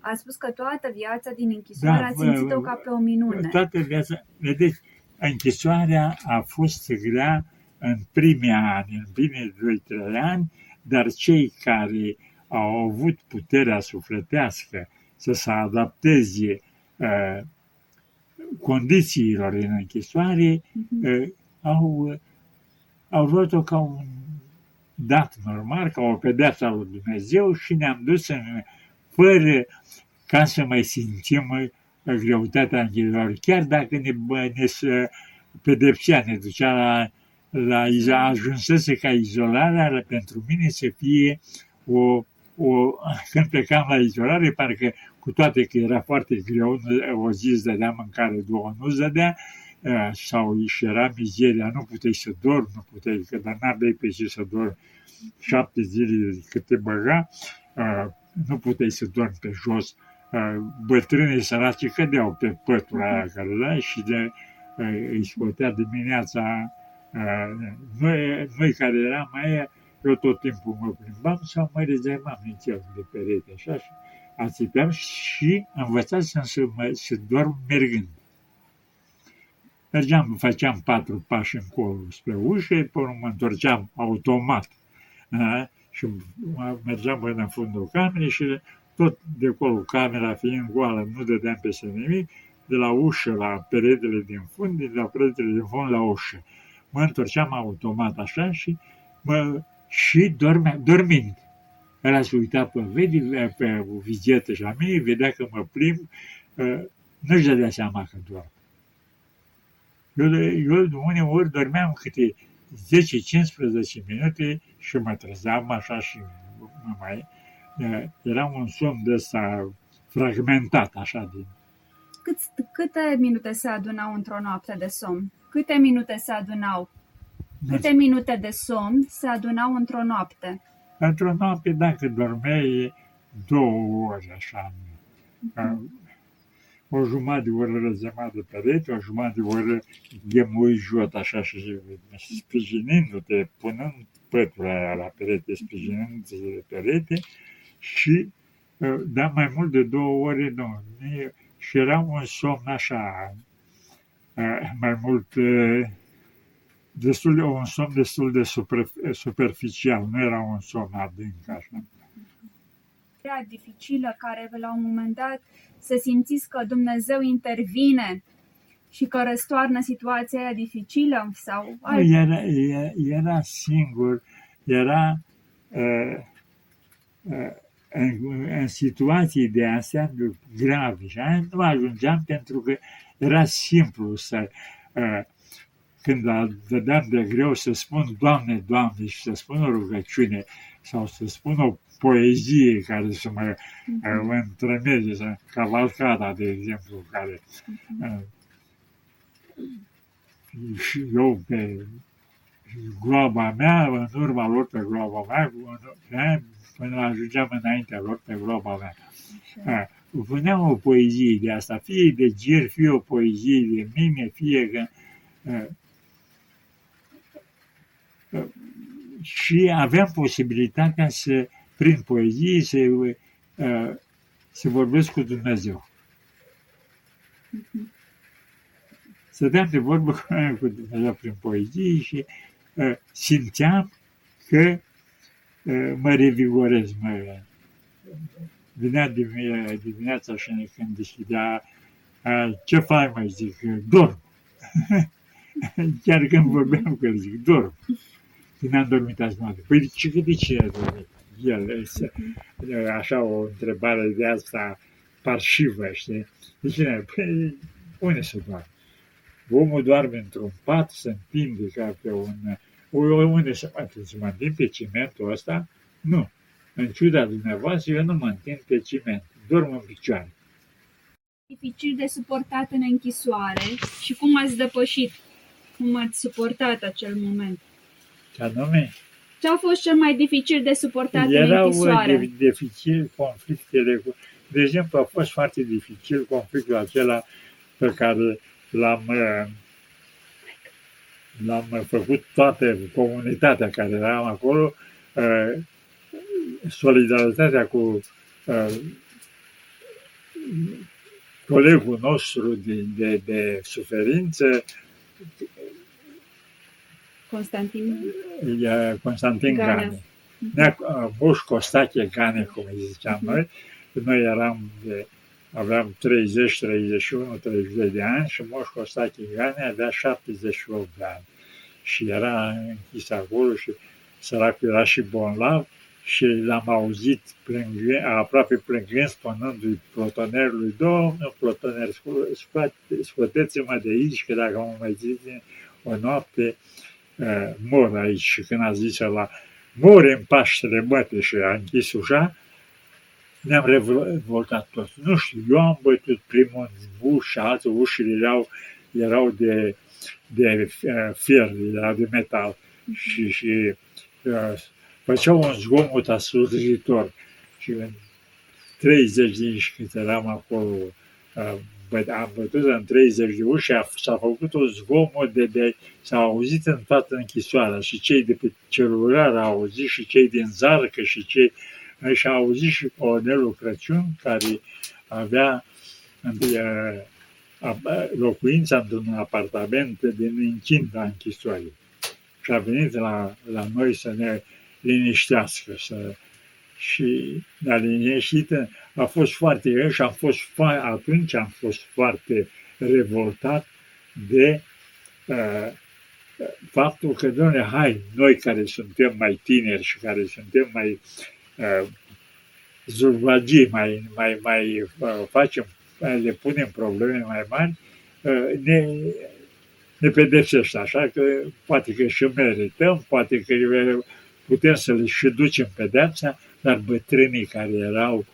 A spus că toată viața din închisoare da, a simțit-o ca pe o minune. Toată viața, vedeți, închisoarea a fost grea în primii ani, în primii 2-3 ani, dar cei care au avut puterea sufletească să se adapteze uh, condițiilor în închisoare, uh-huh. uh, au, au luat-o ca un dat normal, ca o pedeapsă lui Dumnezeu și ne-am dus în, fără ca să mai simțim uh, greutatea închisoare, chiar dacă ne, ne pedepsea, ne ducea la la, ajunsese ca izolarea pentru mine să fie o, o, când plecam la izolare, parcă cu toate că era foarte greu, o zi îți dădea mâncare, două nu îți dădea, sau și era mizeria, nu puteai să dormi, nu puteai, că dar n-aveai pe ce să dormi. Șapte zile cât te băga, nu puteai să dormi pe jos. Bătrânii săraci cădeau pe pătura aia care era și de, îi scotea dimineața noi, noi care eram aia, eu tot timpul mă plimbam sau mă rezervam în cer de perete, așa, și ațipeam și învățasem să, mă, să dorm mergând. Mergeam, făceam patru pași încolo spre ușă, până mă întorceam automat. A? Și mergeam până în fundul camerei și tot de acolo, camera fiind goală, nu dădeam peste nimic, de la ușă la peretele din fund, de la peretele din fund la ușă mă întorceam automat așa și, mă, și dormea, dormind. Ăla se uita pe, vede, pe vizetă și la mine, vedea că mă plimb, uh, nu-și dădea seama că dorm. Eu, eu uneori dormeam câte 10-15 minute și mă trezeam așa și mă mai... Uh, era un somn de ăsta fragmentat, așa, din... Cât, câte minute se adunau într-o noapte de somn? Câte minute se adunau? Câte minute de somn se adunau într-o noapte? Într-o noapte, dacă dormeai două ori, așa, uh-huh. O jumătate de oră răzemat de perete, o jumătate de oră gemui jot, așa, și sprijinindu-te, punând pătura aia la perete, sprijinându-te de perete și da, mai mult de două ore, nu. Și era un somn așa, mai mult destul de, un somn destul de super, superficial, nu era un somn adânc așa. Era dificilă care la un moment dat să simțiți că Dumnezeu intervine și că răstoarnă situația aia dificilă sau alt... era, era singur, era uh, uh, în, în situații de astea grave și nu ajungeam pentru că era simplu să uh, când vedeam de greu să spun Doamne, Doamne și să spun o rugăciune sau să spun o poezie care să mă uh-huh. întremeze, cavalcada, de exemplu, care uh, și eu pe gloaba mea, în urma lor pe gloaba mea, până ajungeam înaintea lor pe gloaba mea. Uh, puneam o poezie de asta, fie de gir, fie o poezie de mine, fie că uh, și aveam posibilitatea să, prin poezie, să, uh, să vorbesc cu Dumnezeu. Stăteam de vorbă cu Dumnezeu prin poezie și uh, simțeam că uh, mă revigorez, mă, Vinea dimineața și când deschidea, ce faci, mai zic, dorm. Chiar când vorbeam cu el, zic, dorm. Când am dormit azi noapte. Păi ce, de ce a dormit? El, așa o întrebare de asta parșivă, știi? De ce? Păi, unde să doarme? Omul doarme într-un pat, se împinde ca pe un... Unde să mă întind? Să mă întind pe cimentul ăsta? Nu. În ciuda dumneavoastră, eu nu mă întind pe ciment. Dorm în picioare. Dificil de suportat în închisoare și cum ați depășit? Cum ați suportat acel moment? Ce anume? Ce a fost cel mai dificil de suportat Erau în închisoare? Erau dificil conflictele cu... De exemplu, a fost foarte dificil conflictul acela pe care l-am l-am făcut toată comunitatea care era acolo, solidaritatea cu uh, colegul nostru de, de, de suferință, Constantin. e Constantin Gane. Gane. Nea, uh, Moș Costache Gane, cum îi ziceam Mhm. noi, noi eram de, aveam 30, 31, 32 de ani și Moș Costache Gane avea 78 de ani. Și era închis acolo și săracul era și bolnav și l-am auzit plângând, aproape plângând, spunându-i plotonerului, domnul plotoner, scu- scoate- scoteți-mă de aici, că dacă mă mai zice o noapte, uh, mor aici. Și când a zis la mori în Paștele Băte și a închis ușa, ne-am revoltat toți. Nu știu, eu am bătut primul în ușă, alții ușile erau, erau de, de uh, fier, erau de metal și, și uh, făceau un zgomot asurdător. Și în 30 de ani cât eram acolo, uh, bă, am bătut în 30 de uși și a- s-a făcut un zgomot de, de s-a auzit în toată închisoarea și cei de pe celular au auzit și cei din Zarcă și cei și a auzit și colonelul Crăciun care avea uh, a- locuința într-un apartament din închinda închisorii. Și a venit la, la noi să ne liniștească. Să, și ne-a liniștit. A fost foarte greu și am fost, fa- atunci am fost foarte revoltat de uh, faptul că, domnule, hai, noi care suntem mai tineri și care suntem mai uh, zurvagii, mai, mai, mai uh, facem, le punem probleme mai mari, uh, ne, ne pedepsește așa că poate că și merităm, poate că putem să le și ducem pedepsa, dar bătrânii care erau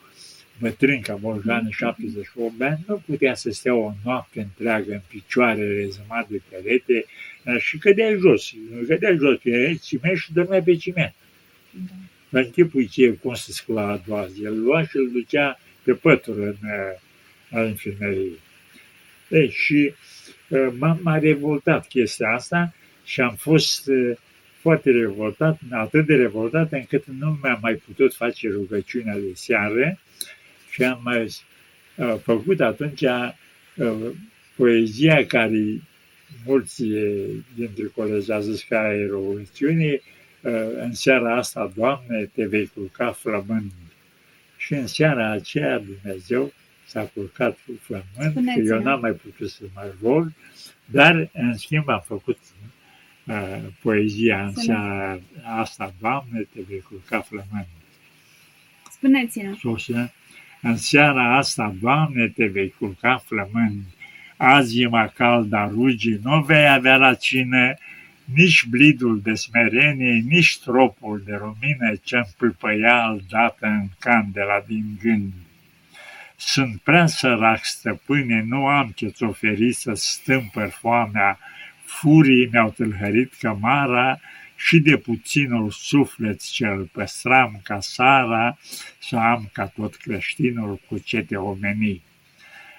bătrâni ca Morgane, 78 de ani, nu putea să stea o noapte întreagă în picioare, rezumat de perete și cădea jos, cădea jos pe ciment și dormea pe ciment. Da. Dar închipui ce, cum se scula a doua zi. El lua și îl ducea pe pătură în, uh, la infirmerie. Ei, și uh, m-a, m-a revoltat chestia asta și am fost uh, foarte revoltat, atât de revoltat încât nu mi-am mai putut face rugăciunea de seară și am uh, făcut atunci uh, poezia care mulți dintre colegi au zis că e rugăciune, în seara asta, Doamne, te vei culca flămând. Și în seara aceea Dumnezeu s-a culcat cu flămând, că eu n-am mai putut să mă rog, dar în schimb am făcut uh, poezia în seara asta, Doamne, te vei culca flămând. Spuneți-ne. Sus, în seara asta, Doamne, te vei culca flămând. Azi e mai cald, dar rugii nu vei avea la cine, nici blidul de smerenie, nici tropul de lumină ce împâlpăia dată în candela din gând. Sunt prea sărac, stăpâne, nu am ce-ți oferi să stâmpăr foamea, furii mi-au tâlhărit cămara și de puținul suflet ce-l păstram ca Sara, să am ca tot creștinul cu ce te omeni.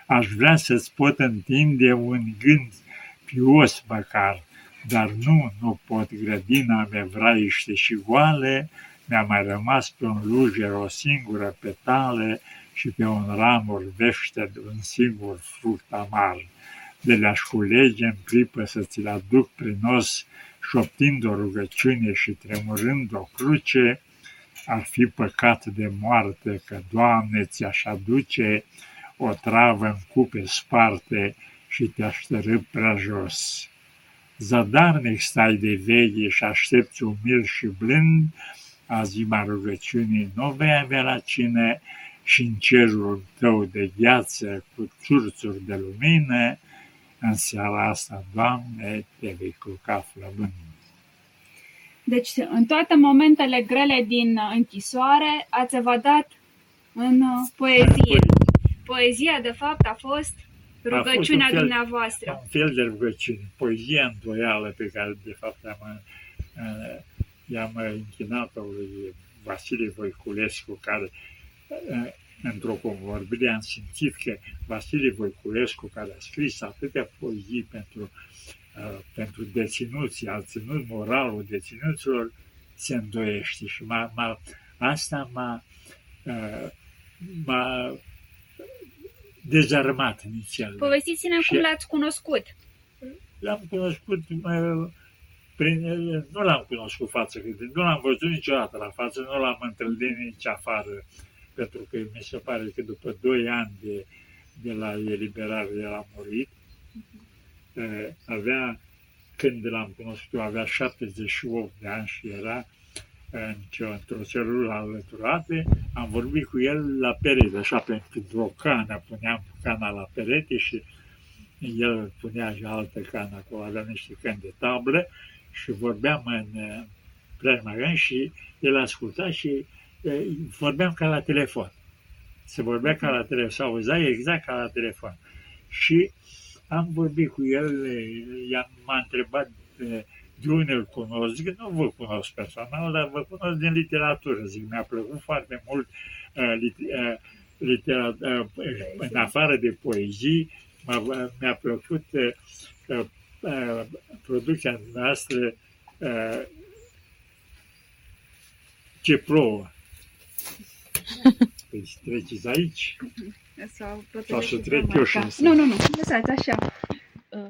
Aș vrea să-ți pot întinde un gând pios măcar, dar nu, nu pot, grădina mea vraiște și goale, mi-a mai rămas pe un lujer o singură petale și pe un ramur vește un singur fruct amar. De le-aș culege în clipă să ți-l aduc prin os, șoptind o rugăciune și tremurând o cruce, ar fi păcat de moarte că, Doamne, ți-aș aduce o travă în cupe sparte și te-aș tărâ prea jos. Zadarnic stai de veche și aștepți umil și blând, azi ma rugăciunii nu vei avea la cine și în cerul tău de gheață cu țurțuri de lumină, în seara asta, Doamne, te vei culca flămând. Deci, în toate momentele grele din închisoare, ați evadat în uh, poezie. Poezia, de fapt, a fost rugăciunea a fost un fel, dumneavoastră. Un fel de rugăciune, poezia îndoială pe care, de fapt, am, uh, i-am închinat-o lui Vasile Voiculescu, care uh, într-o convorbire am simțit că Vasile Voiculescu, care a scris atâtea poezii pentru, uh, pentru deținuții, a ținut moralul deținuților, se îndoiește și m-a, m-a, asta m-a, uh, m-a dezarmat inițial. Povestiți-ne Și- cum l-ați cunoscut. L-am cunoscut, mă, prin, nu l-am cunoscut față, că nu l-am văzut niciodată la față, nu l-am întâlnit nici afară, pentru că mi se pare că după 2 ani de, de la eliberare el a murit. Eh, Avea, când l-am cunoscut, avea 78 de ani și era în- într-o celulă alăturată. Am vorbit cu el la perete, așa, pentru o cană, puneam cana la perete și el punea și altă cană acolo, avea niște cani de tablă și vorbeam în uh, preajmagăn și el asculta și uh, vorbeam ca la telefon. Se vorbea ca la telefon, se auzea exact ca la telefon. Și am vorbit cu el, uh, i-am, m-a întrebat uh, de unde îl cunosc, zic, nu vă cunosc personal, dar vă cunosc din literatură, zic, mi-a plăcut foarte mult uh, lit, uh, litera, uh, în afară de poezii, m-a, mi-a plăcut uh, uh, uh, producția noastră uh, ce plouă. Păi să treceți aici. Sau, Sau să trec eu și să- Nu, nu, nu, lăsați așa. Uh,